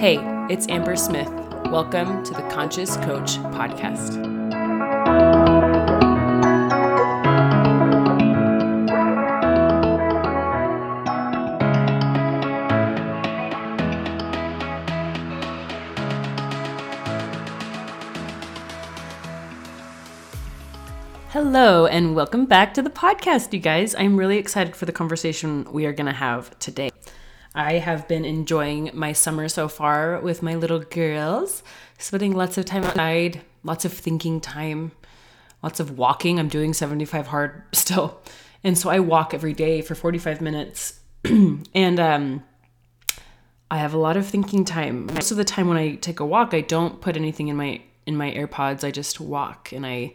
Hey, it's Amber Smith. Welcome to the Conscious Coach Podcast. Hello, and welcome back to the podcast, you guys. I'm really excited for the conversation we are going to have today. I have been enjoying my summer so far with my little girls, spending lots of time outside, lots of thinking time, lots of walking. I'm doing 75 hard still. And so I walk every day for 45 minutes. and um, I have a lot of thinking time. Most of the time when I take a walk, I don't put anything in my in my AirPods. I just walk and I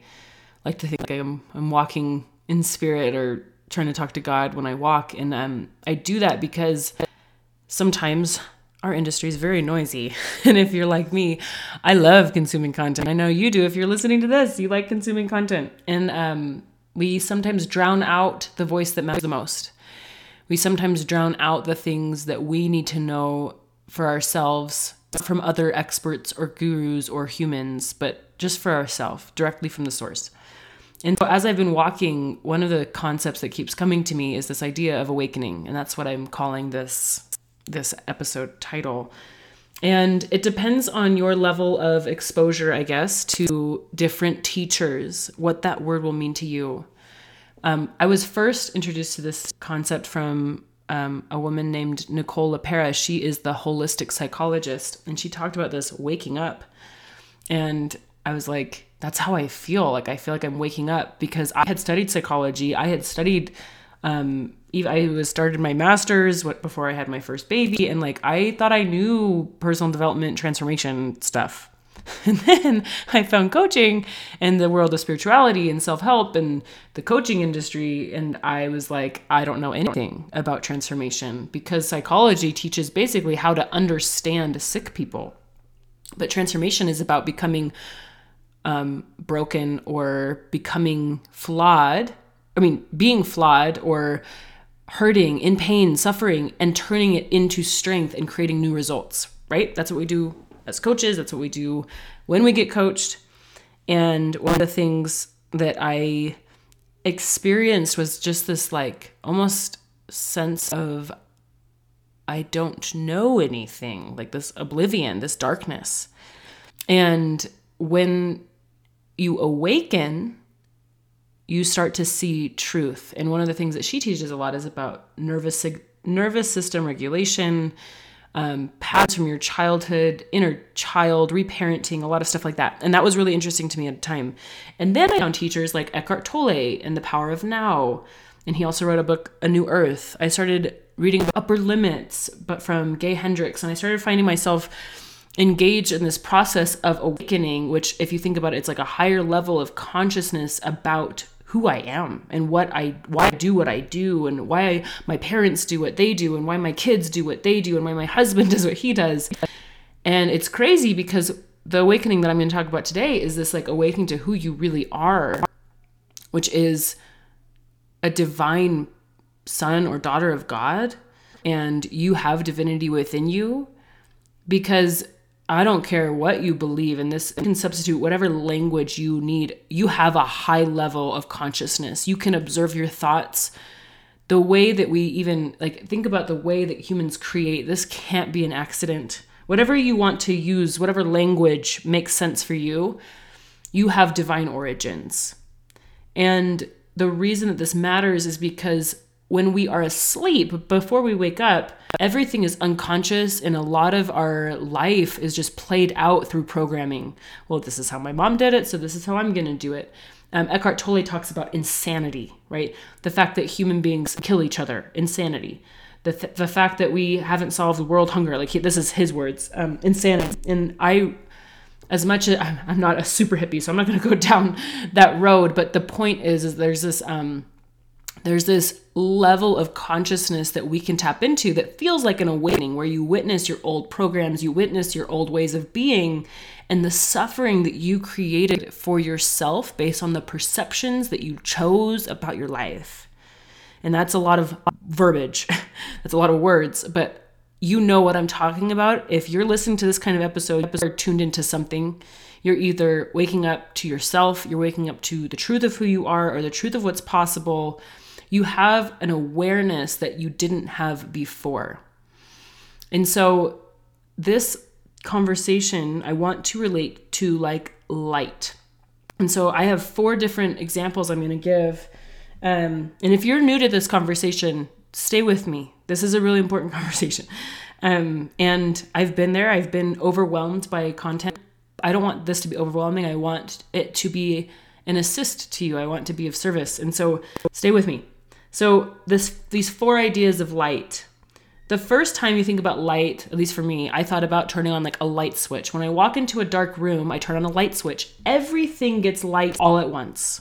like to think like I'm I'm walking in spirit or trying to talk to God when I walk. And um, I do that because sometimes our industry is very noisy. And if you're like me, I love consuming content. I know you do. If you're listening to this, you like consuming content. And um, we sometimes drown out the voice that matters the most. We sometimes drown out the things that we need to know for ourselves from other experts or gurus or humans, but just for ourselves, directly from the source. And so, as I've been walking, one of the concepts that keeps coming to me is this idea of awakening. And that's what I'm calling this this episode title. And it depends on your level of exposure, I guess, to different teachers, what that word will mean to you. Um, I was first introduced to this concept from um, a woman named Nicole LePera. She is the holistic psychologist, and she talked about this waking up. And I was like, that's how I feel. Like, I feel like I'm waking up because I had studied psychology, I had studied um, I was started my master's before I had my first baby, and like I thought I knew personal development transformation stuff. And then I found coaching and the world of spirituality and self help and the coaching industry. And I was like, I don't know anything about transformation because psychology teaches basically how to understand sick people. But transformation is about becoming um, broken or becoming flawed. I mean, being flawed or hurting, in pain, suffering, and turning it into strength and creating new results, right? That's what we do as coaches. That's what we do when we get coached. And one of the things that I experienced was just this like almost sense of I don't know anything, like this oblivion, this darkness. And when you awaken, you start to see truth. And one of the things that she teaches a lot is about nervous nervous system regulation, um, paths from your childhood, inner child, reparenting, a lot of stuff like that. And that was really interesting to me at the time. And then I found teachers like Eckhart Tolle and The Power of Now. And he also wrote a book, A New Earth. I started reading Upper Limits, but from Gay Hendricks. And I started finding myself engaged in this process of awakening, which, if you think about it, it's like a higher level of consciousness about who I am and what I why I do what I do and why I, my parents do what they do and why my kids do what they do and why my husband does what he does. And it's crazy because the awakening that I'm going to talk about today is this like awakening to who you really are, which is a divine son or daughter of God and you have divinity within you because I don't care what you believe in this can substitute whatever language you need. You have a high level of consciousness. You can observe your thoughts. The way that we even like think about the way that humans create, this can't be an accident. Whatever you want to use, whatever language makes sense for you, you have divine origins. And the reason that this matters is because when we are asleep, before we wake up, everything is unconscious and a lot of our life is just played out through programming. Well, this is how my mom did it, so this is how I'm going to do it. Um, Eckhart Tolle talks about insanity, right? The fact that human beings kill each other, insanity. The, th- the fact that we haven't solved world hunger, like he, this is his words, um, insanity. And I, as much as I'm not a super hippie, so I'm not going to go down that road, but the point is, is there's this, um, there's this level of consciousness that we can tap into that feels like an awakening where you witness your old programs, you witness your old ways of being, and the suffering that you created for yourself based on the perceptions that you chose about your life. And that's a lot of verbiage, that's a lot of words, but you know what I'm talking about. If you're listening to this kind of episode, you're tuned into something. You're either waking up to yourself, you're waking up to the truth of who you are or the truth of what's possible. You have an awareness that you didn't have before. And so, this conversation I want to relate to like light. And so, I have four different examples I'm going to give. Um, and if you're new to this conversation, stay with me. This is a really important conversation. Um, and I've been there, I've been overwhelmed by content. I don't want this to be overwhelming. I want it to be an assist to you. I want to be of service. And so stay with me. So this these four ideas of light. The first time you think about light, at least for me, I thought about turning on like a light switch. When I walk into a dark room, I turn on a light switch. Everything gets light all at once.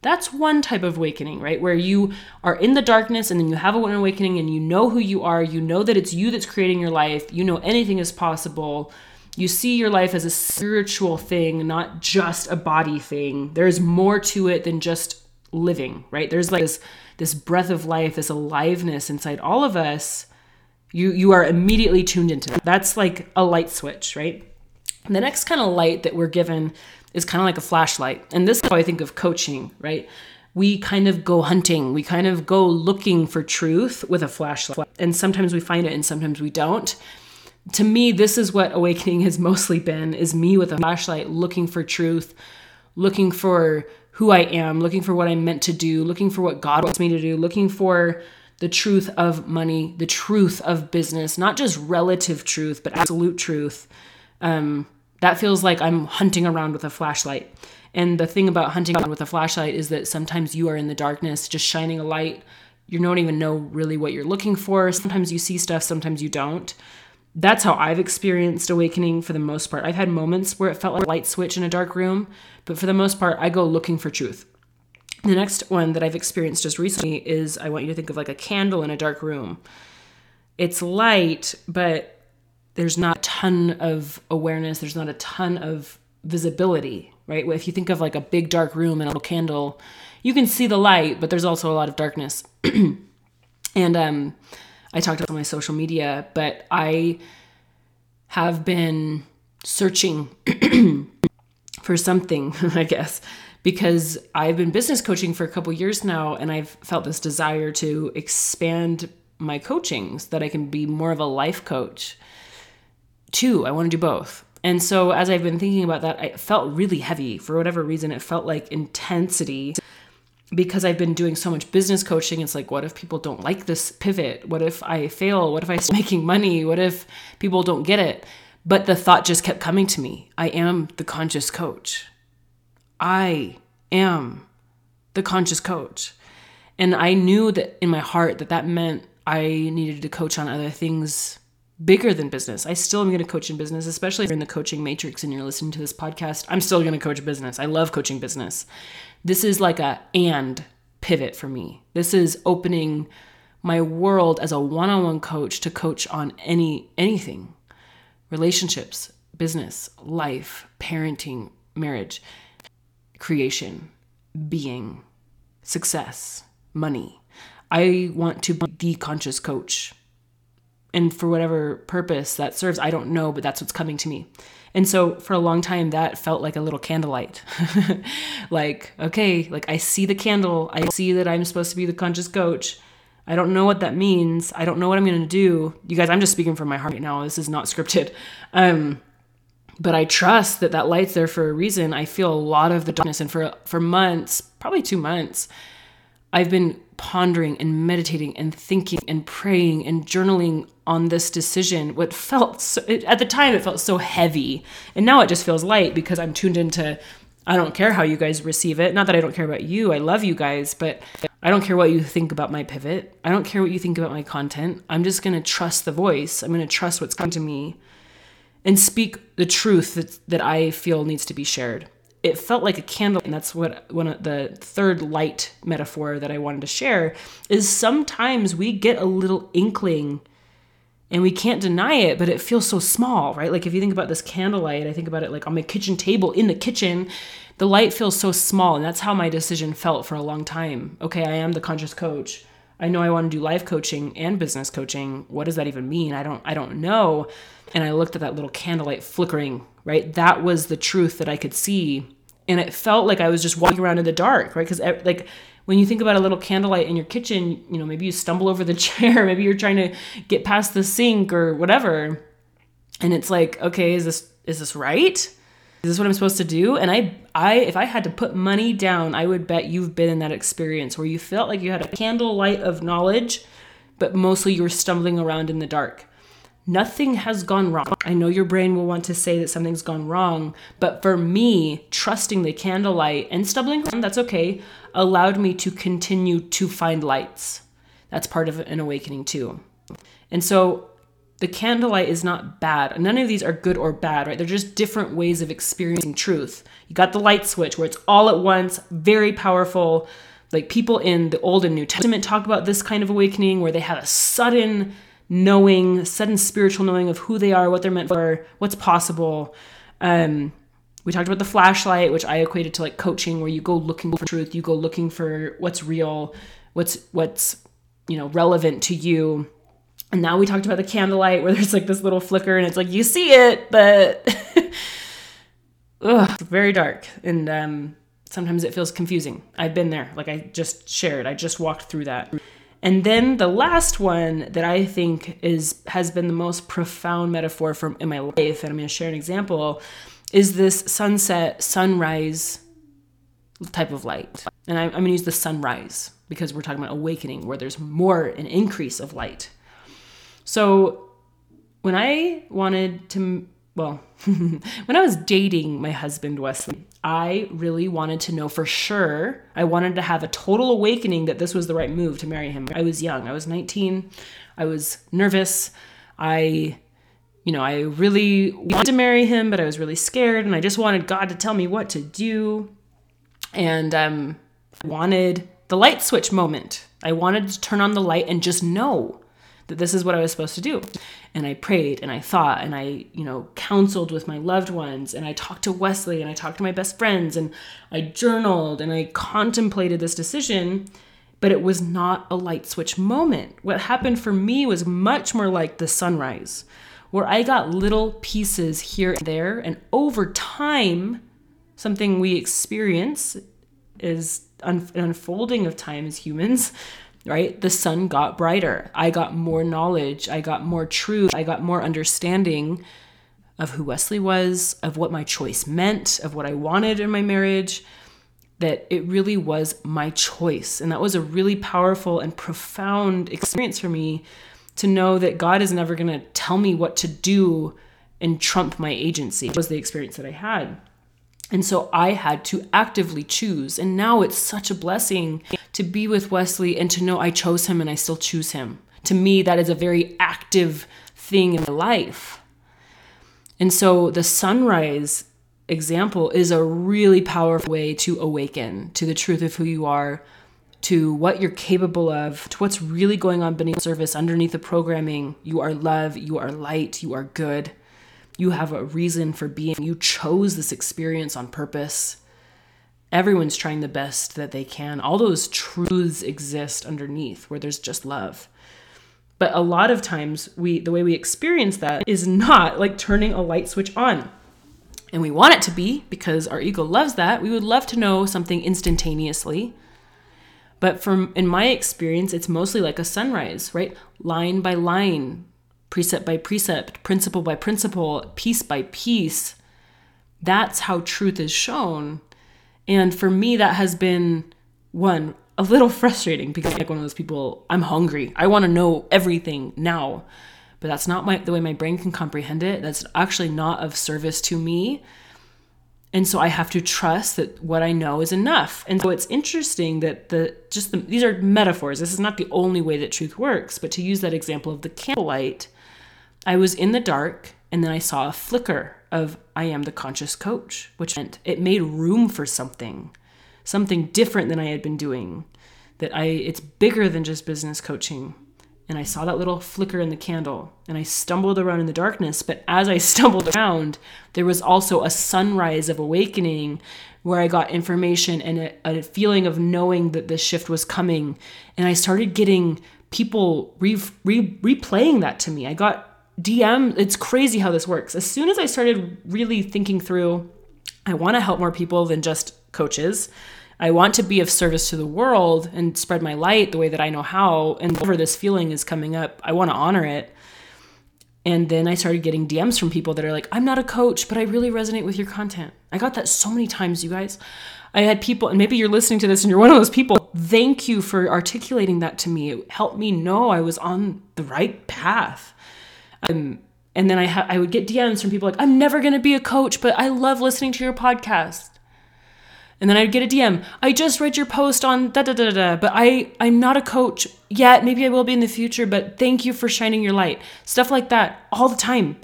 That's one type of awakening, right? Where you are in the darkness and then you have an awakening and you know who you are. You know that it's you that's creating your life. You know anything is possible. You see your life as a spiritual thing, not just a body thing. There's more to it than just living, right? There's like this this breath of life, this aliveness inside all of us. You you are immediately tuned into that. That's like a light switch, right? And the next kind of light that we're given is kind of like a flashlight. And this is how I think of coaching, right? We kind of go hunting, we kind of go looking for truth with a flashlight. And sometimes we find it and sometimes we don't. To me, this is what awakening has mostly been is me with a flashlight looking for truth, looking for who I am, looking for what I'm meant to do, looking for what God wants me to do, looking for the truth of money, the truth of business, not just relative truth, but absolute truth. Um, that feels like I'm hunting around with a flashlight. And the thing about hunting around with a flashlight is that sometimes you are in the darkness, just shining a light. You don't even know really what you're looking for. Sometimes you see stuff, sometimes you don't. That's how I've experienced awakening for the most part. I've had moments where it felt like a light switch in a dark room, but for the most part, I go looking for truth. The next one that I've experienced just recently is I want you to think of like a candle in a dark room. It's light, but there's not a ton of awareness, there's not a ton of visibility, right? If you think of like a big dark room and a little candle, you can see the light, but there's also a lot of darkness. and um, I talked about my social media, but I have been searching for something, I guess, because I've been business coaching for a couple years now, and I've felt this desire to expand my coachings, that I can be more of a life coach two. I want to do both. And so as I've been thinking about that, it felt really heavy for whatever reason. It felt like intensity because I've been doing so much business coaching. It's like, what if people don't like this pivot? What if I fail? What if I start making money? What if people don't get it? But the thought just kept coming to me I am the conscious coach. I am the conscious coach. And I knew that in my heart that that meant I needed to coach on other things bigger than business. I still am going to coach in business, especially if you're in the coaching matrix and you're listening to this podcast. I'm still going to coach business. I love coaching business. This is like a and pivot for me. This is opening my world as a one-on-one coach to coach on any anything. Relationships, business, life, parenting, marriage, creation, being, success, money. I want to be the conscious coach and for whatever purpose that serves, I don't know, but that's what's coming to me. And so for a long time, that felt like a little candlelight. like, okay, like I see the candle, I see that I'm supposed to be the conscious coach. I don't know what that means. I don't know what I'm going to do. You guys, I'm just speaking from my heart right now. This is not scripted. Um, but I trust that that light's there for a reason. I feel a lot of the darkness, and for for months, probably two months, I've been pondering and meditating and thinking and praying and journaling on this decision. What felt so, it, at the time, it felt so heavy. And now it just feels light because I'm tuned into, I don't care how you guys receive it. Not that I don't care about you, I love you guys, but I don't care what you think about my pivot. I don't care what you think about my content. I'm just going to trust the voice. I'm going to trust what's coming to me and speak the truth that, that I feel needs to be shared it felt like a candle and that's what one of the third light metaphor that i wanted to share is sometimes we get a little inkling and we can't deny it but it feels so small right like if you think about this candlelight i think about it like on my kitchen table in the kitchen the light feels so small and that's how my decision felt for a long time okay i am the conscious coach I know I want to do life coaching and business coaching. What does that even mean? I don't I don't know. And I looked at that little candlelight flickering, right? That was the truth that I could see. And it felt like I was just walking around in the dark, right? Cuz like when you think about a little candlelight in your kitchen, you know, maybe you stumble over the chair, maybe you're trying to get past the sink or whatever. And it's like, okay, is this is this right? Is this what I'm supposed to do? And I I if I had to put money down, I would bet you've been in that experience where you felt like you had a candlelight of knowledge, but mostly you were stumbling around in the dark. Nothing has gone wrong. I know your brain will want to say that something's gone wrong, but for me, trusting the candlelight and stumbling around, that's okay, allowed me to continue to find lights. That's part of an awakening too. And so the candlelight is not bad. None of these are good or bad, right? They're just different ways of experiencing truth. You got the light switch where it's all at once, very powerful. Like people in the Old and New Testament talk about this kind of awakening where they have a sudden knowing, sudden spiritual knowing of who they are, what they're meant for, what's possible. Um, we talked about the flashlight, which I equated to like coaching, where you go looking for truth, you go looking for what's real, what's what's you know relevant to you. And now we talked about the candlelight, where there's like this little flicker, and it's like you see it, but ugh, very dark, and um, sometimes it feels confusing. I've been there, like I just shared, I just walked through that. And then the last one that I think is has been the most profound metaphor from in my life, and I'm going to share an example, is this sunset sunrise type of light. And I'm, I'm going to use the sunrise because we're talking about awakening, where there's more an increase of light. So when I wanted to well, when I was dating my husband, Wesley, I really wanted to know for sure. I wanted to have a total awakening that this was the right move to marry him. I was young, I was 19, I was nervous. I, you know, I really wanted to marry him, but I was really scared and I just wanted God to tell me what to do. And um, I wanted the light switch moment. I wanted to turn on the light and just know that this is what I was supposed to do. And I prayed and I thought and I, you know, counseled with my loved ones and I talked to Wesley and I talked to my best friends and I journaled and I contemplated this decision, but it was not a light switch moment. What happened for me was much more like the sunrise, where I got little pieces here and there and over time something we experience is an unfolding of time as humans right? The sun got brighter. I got more knowledge. I got more truth. I got more understanding of who Wesley was, of what my choice meant, of what I wanted in my marriage. That it really was my choice. And that was a really powerful and profound experience for me to know that God is never going to tell me what to do and trump my agency. Was the experience that I had. And so I had to actively choose. And now it's such a blessing to be with Wesley and to know I chose him and I still choose him. To me, that is a very active thing in my life. And so the sunrise example is a really powerful way to awaken to the truth of who you are, to what you're capable of, to what's really going on beneath the surface, underneath the programming. You are love, you are light, you are good. You have a reason for being. You chose this experience on purpose. Everyone's trying the best that they can. All those truths exist underneath where there's just love. But a lot of times we the way we experience that is not like turning a light switch on. And we want it to be because our ego loves that. We would love to know something instantaneously. But from in my experience, it's mostly like a sunrise, right? Line by line, precept by precept, principle by principle, piece by piece. That's how truth is shown. And for me, that has been one, a little frustrating because I'm like one of those people, I'm hungry. I want to know everything now. But that's not my, the way my brain can comprehend it. That's actually not of service to me. And so I have to trust that what I know is enough. And so it's interesting that the just the, these are metaphors. This is not the only way that truth works, but to use that example of the candlelight, I was in the dark and then I saw a flicker of I am the conscious coach, which meant it made room for something, something different than I had been doing. That I it's bigger than just business coaching. And I saw that little flicker in the candle and I stumbled around in the darkness, but as I stumbled around, there was also a sunrise of awakening where I got information and a, a feeling of knowing that this shift was coming. And I started getting people re, re, replaying that to me. I got DM. It's crazy how this works. As soon as I started really thinking through, I want to help more people than just coaches. I want to be of service to the world and spread my light the way that I know how. And whenever this feeling is coming up, I want to honor it. And then I started getting DMs from people that are like, I'm not a coach, but I really resonate with your content. I got that so many times, you guys. I had people, and maybe you're listening to this and you're one of those people. Thank you for articulating that to me. It helped me know I was on the right path. Um, and then I, ha- I would get DMs from people like, I'm never going to be a coach, but I love listening to your podcast. And then I'd get a DM. I just read your post on da da da da, but I I'm not a coach yet. Maybe I will be in the future, but thank you for shining your light. Stuff like that all the time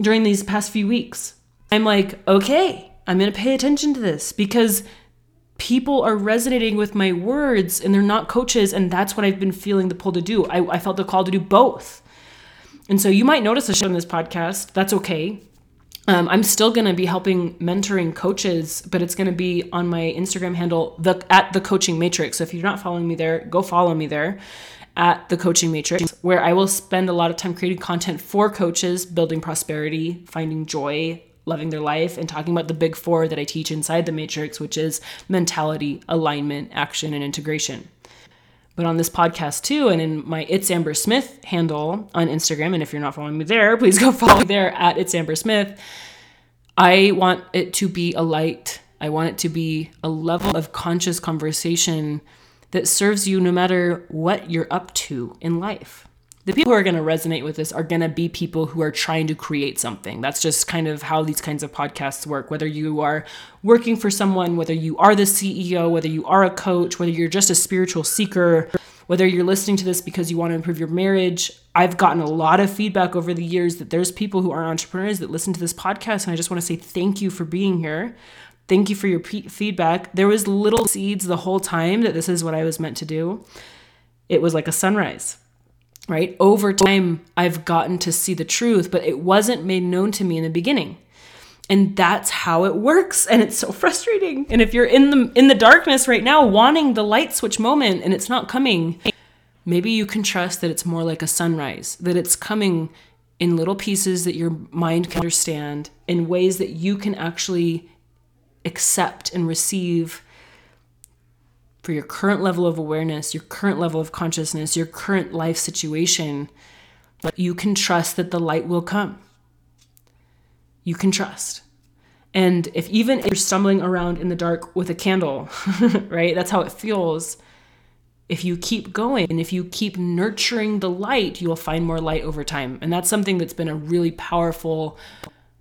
during these past few weeks. I'm like, okay, I'm going to pay attention to this because people are resonating with my words and they're not coaches. And that's what I've been feeling the pull to do. I, I felt the call to do both. And so you might notice a shift in this podcast. That's okay. Um, I'm still going to be helping mentoring coaches, but it's going to be on my Instagram handle, the at the Coaching Matrix. So if you're not following me there, go follow me there at the Coaching Matrix, where I will spend a lot of time creating content for coaches, building prosperity, finding joy, loving their life, and talking about the big four that I teach inside the Matrix, which is mentality, alignment, action, and integration but on this podcast too, and in my It's Amber Smith handle on Instagram. And if you're not following me there, please go follow me there at It's Amber Smith. I want it to be a light. I want it to be a level of conscious conversation that serves you no matter what you're up to in life the people who are going to resonate with this are going to be people who are trying to create something. That's just kind of how these kinds of podcasts work. Whether you are working for someone, whether you are the CEO, whether you are a coach, whether you're just a spiritual seeker, whether you're listening to this because you want to improve your marriage. I've gotten a lot of feedback over the years that there's people who are entrepreneurs that listen to this podcast. And I just want to say thank you for being here. Thank you for your p- feedback. There was little seeds the whole time that this is what I was meant to do. It was like a sunrise right? Over time, I've gotten to see the truth, but it wasn't made known to me in the beginning. And that's how it works. And it's so frustrating. And if you're in the in the darkness right now, wanting the light switch moment and it's not coming, maybe you can trust that it's more like a sunrise, that it's coming in little pieces that your mind can understand in ways that you can actually accept and receive for your current level of awareness, your current level of consciousness, your current life situation, but you can trust that the light will come. You can trust. And if even if you're stumbling around in the dark with a candle, right? That's how it feels. If you keep going and if you keep nurturing the light, you will find more light over time. And that's something that's been a really powerful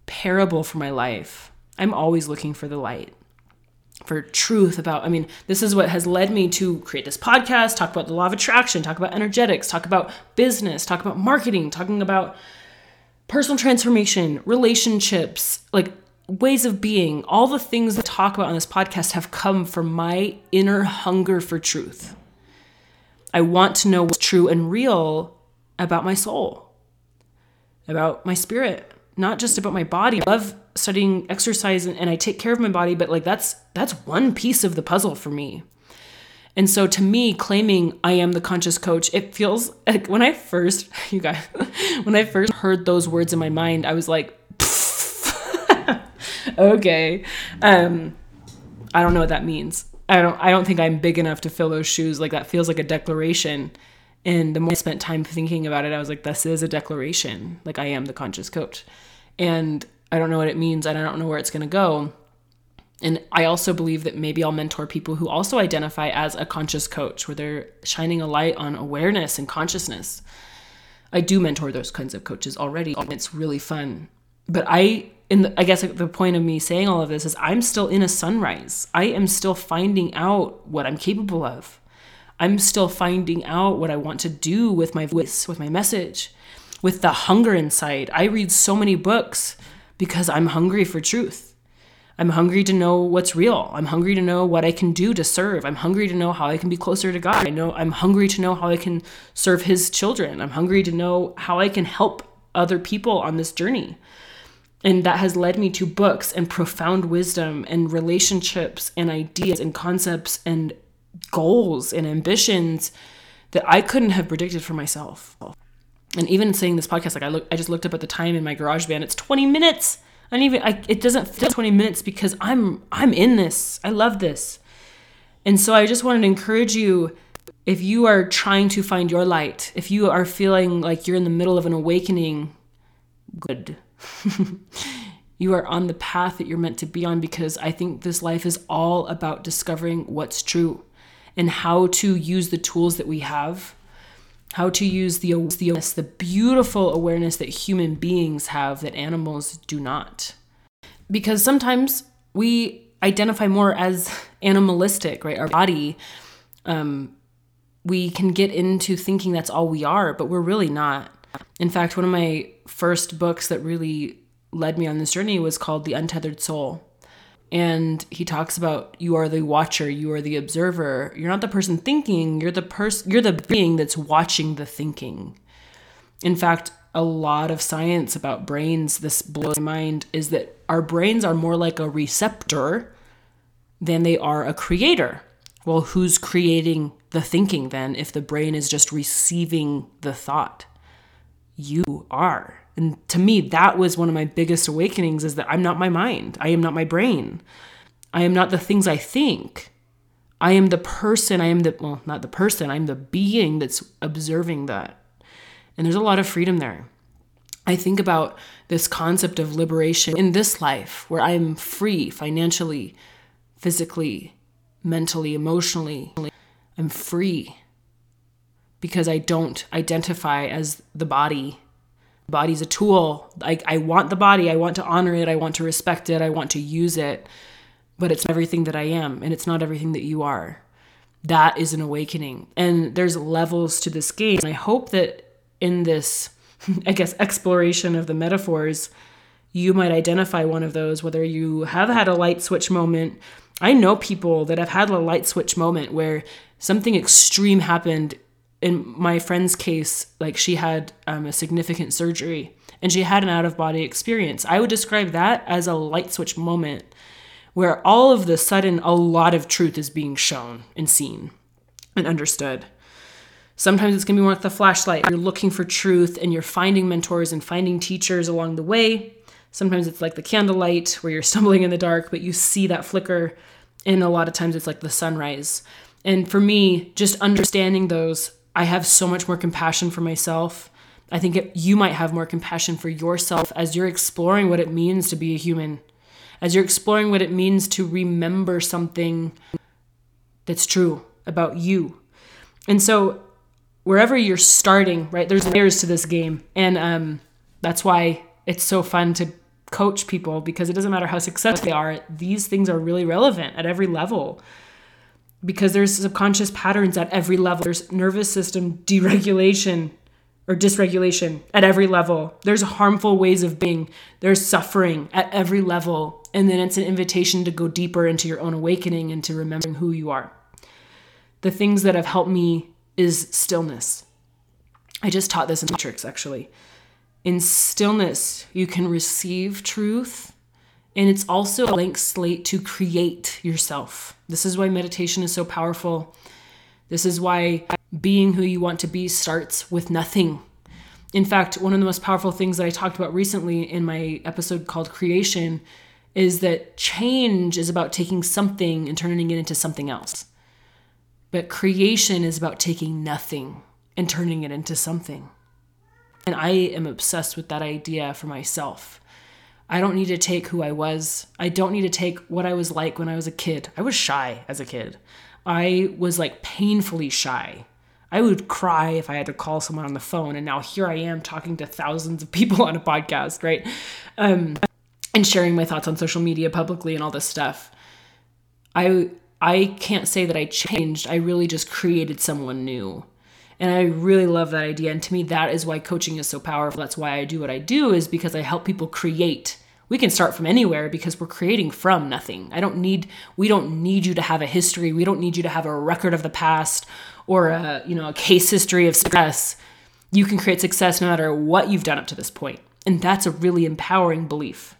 parable for my life. I'm always looking for the light for truth about i mean this is what has led me to create this podcast talk about the law of attraction talk about energetics talk about business talk about marketing talking about personal transformation relationships like ways of being all the things that talk about on this podcast have come from my inner hunger for truth i want to know what's true and real about my soul about my spirit not just about my body. I love studying exercise and, and I take care of my body, but like that's that's one piece of the puzzle for me. And so to me, claiming I am the conscious coach, it feels like when I first, you guys, when I first heard those words in my mind, I was like, okay. Um, I don't know what that means. I don't I don't think I'm big enough to fill those shoes. Like that feels like a declaration. And the more I spent time thinking about it, I was like, this is a declaration. Like I am the conscious coach and I don't know what it means and I don't know where it's going to go. And I also believe that maybe I'll mentor people who also identify as a conscious coach, where they're shining a light on awareness and consciousness. I do mentor those kinds of coaches already, and it's really fun. But I, in the, I guess the point of me saying all of this is I'm still in a sunrise. I am still finding out what I'm capable of. I'm still finding out what I want to do with my voice, with my message with the hunger inside. I read so many books because I'm hungry for truth. I'm hungry to know what's real. I'm hungry to know what I can do to serve. I'm hungry to know how I can be closer to God. I know I'm hungry to know how I can serve his children. I'm hungry to know how I can help other people on this journey. And that has led me to books and profound wisdom and relationships and ideas and concepts and goals and ambitions that I couldn't have predicted for myself. And even saying this podcast, like I look, I just looked up at the time in my GarageBand. It's 20 minutes. I don't even. I, it doesn't feel 20 minutes because I'm I'm in this. I love this. And so I just wanted to encourage you if you are trying to find your light, if you are feeling like you're in the middle of an awakening, good. you are on the path that you're meant to be on because I think this life is all about discovering what's true and how to use the tools that we have, how to use the the, the beautiful awareness that human beings have that animals do not. Because sometimes we identify more as animalistic, right? Our body, um, we can get into thinking that's all we are, but we're really not. In fact, one of my first books that really led me on this journey was called The Untethered Soul. And he talks about you are the watcher, you are the observer. You're not the person thinking, you're the person you're the being that's watching the thinking. In fact, a lot of science about brains, this blows my mind, is that our brains are more like a receptor than they are a creator. Well, who's creating the thinking then if the brain is just receiving the thought? You are. And to me, that was one of my biggest awakenings is that I'm not my mind. I am not my brain. I am not the things I think. I am the person, I am the, well, not the person, I'm the being that's observing that. And there's a lot of freedom there. I think about this concept of liberation in this life where I'm free financially, physically, mentally, emotionally. I'm free because I don't identify as the body. Body's a tool. I, I want the body. I want to honor it. I want to respect it. I want to use it. But it's everything that I am, and it's not everything that you are. That is an awakening. And there's levels to this game. And I hope that in this, I guess, exploration of the metaphors, you might identify one of those, whether you have had a light switch moment. I know people that have had a light switch moment where something extreme happened. In my friend's case, like she had um, a significant surgery and she had an out of body experience. I would describe that as a light switch moment where all of the sudden a lot of truth is being shown and seen and understood. Sometimes it's going to be with the flashlight. You're looking for truth and you're finding mentors and finding teachers along the way. Sometimes it's like the candlelight where you're stumbling in the dark, but you see that flicker. And a lot of times it's like the sunrise. And for me, just understanding those, I have so much more compassion for myself. I think it, you might have more compassion for yourself as you're exploring what it means to be a human, as you're exploring what it means to remember something that's true about you. And so wherever you're starting, right? There's layers to this game, and um, that's why it's so fun to coach people because it doesn't matter how successful they are. These things are really relevant at every level because there's subconscious patterns at every level. There's nervous system deregulation or dysregulation at every level. There's harmful ways of being. There's suffering at every level. And then it's an invitation to go deeper into your own awakening and to remembering who you are. The things that have helped me is stillness. I just taught this in Matrix actually. In stillness, you can receive truth, and it's also a blank slate to create yourself. This is why meditation is so powerful. This is why being who you want to be starts with nothing. In fact, one of the most powerful things that I talked about recently in my episode called Creation is that change is about taking something and turning it into something else. But creation is about taking nothing and turning it into something. And I am obsessed with that idea for myself. I don't need to take who I was. I don't need to take what I was like when I was a kid. I was shy as a kid. I was like painfully shy. I would cry if I had to call someone on the phone. And now here I am talking to thousands of people on a podcast, right? Um, and sharing my thoughts on social media publicly and all this stuff. I I can't say that I changed. I really just created someone new. And I really love that idea. And to me, that is why coaching is so powerful. That's why I do what I do, is because I help people create. We can start from anywhere because we're creating from nothing. I don't need, we don't need you to have a history. We don't need you to have a record of the past or a, you know, a case history of success. You can create success no matter what you've done up to this point. And that's a really empowering belief.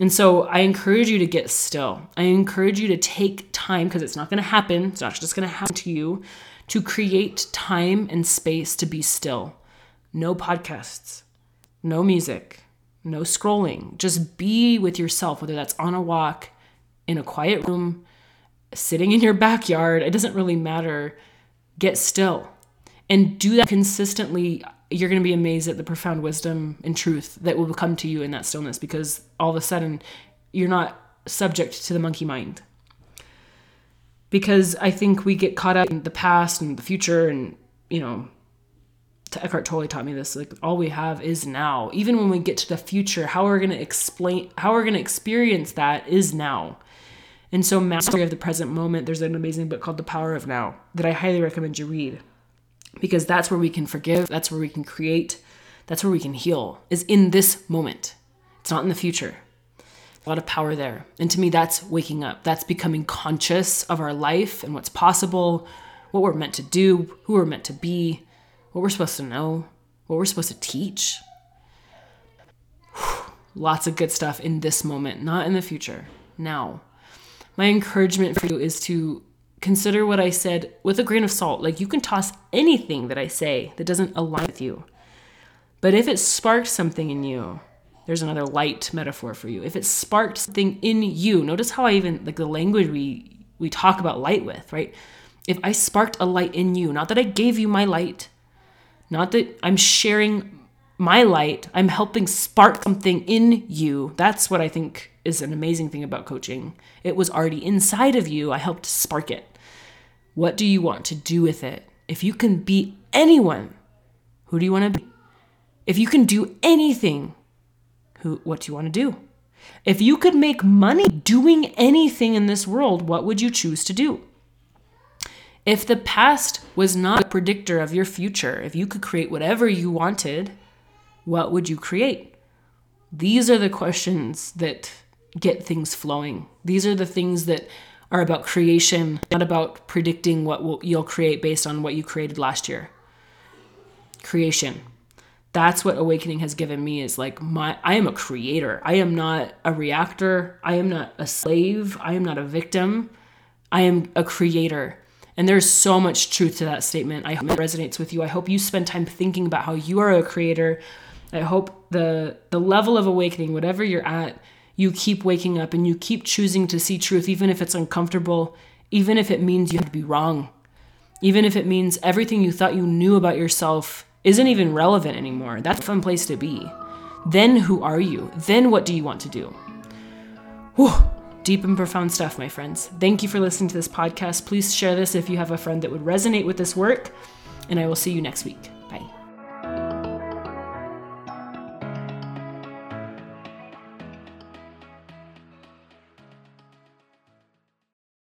And so I encourage you to get still. I encourage you to take time because it's not going to happen. It's not just going to happen to you to create time and space to be still. No podcasts, no music, no scrolling. Just be with yourself, whether that's on a walk, in a quiet room, sitting in your backyard. It doesn't really matter. Get still and do that consistently. You're going to be amazed at the profound wisdom and truth that will come to you in that stillness because all of a sudden you're not subject to the monkey mind. Because I think we get caught up in the past and the future and, you know, Eckhart Tolle taught me this. Like all we have is now. Even when we get to the future, how we're gonna explain, how we're gonna experience that is now. And so, mastery of the present moment. There's an amazing book called The Power of Now that I highly recommend you read, because that's where we can forgive. That's where we can create. That's where we can heal. Is in this moment. It's not in the future. A lot of power there. And to me, that's waking up. That's becoming conscious of our life and what's possible, what we're meant to do, who we're meant to be what we're supposed to know, what we're supposed to teach. Lots of good stuff in this moment, not in the future, now. My encouragement for you is to consider what I said with a grain of salt. Like you can toss anything that I say that doesn't align with you. But if it sparks something in you, there's another light metaphor for you. If it sparked something in you, notice how I even like the language we we talk about light with, right? If I sparked a light in you, not that I gave you my light, not that I'm sharing my light, I'm helping spark something in you. That's what I think is an amazing thing about coaching. It was already inside of you, I helped spark it. What do you want to do with it? If you can be anyone, who do you want to be? If you can do anything, who what do you want to do? If you could make money doing anything in this world, what would you choose to do? If the past was not a predictor of your future, if you could create whatever you wanted, what would you create? These are the questions that get things flowing. These are the things that are about creation, not about predicting what you'll create based on what you created last year. Creation. That's what awakening has given me is like my I am a creator. I am not a reactor. I am not a slave. I am not a victim. I am a creator. And there's so much truth to that statement. I hope it resonates with you. I hope you spend time thinking about how you are a creator. I hope the the level of awakening, whatever you're at, you keep waking up and you keep choosing to see truth, even if it's uncomfortable, even if it means you have to be wrong, even if it means everything you thought you knew about yourself isn't even relevant anymore. That's a fun place to be. Then who are you? Then what do you want to do? Whew. Deep and profound stuff, my friends. Thank you for listening to this podcast. Please share this if you have a friend that would resonate with this work, and I will see you next week.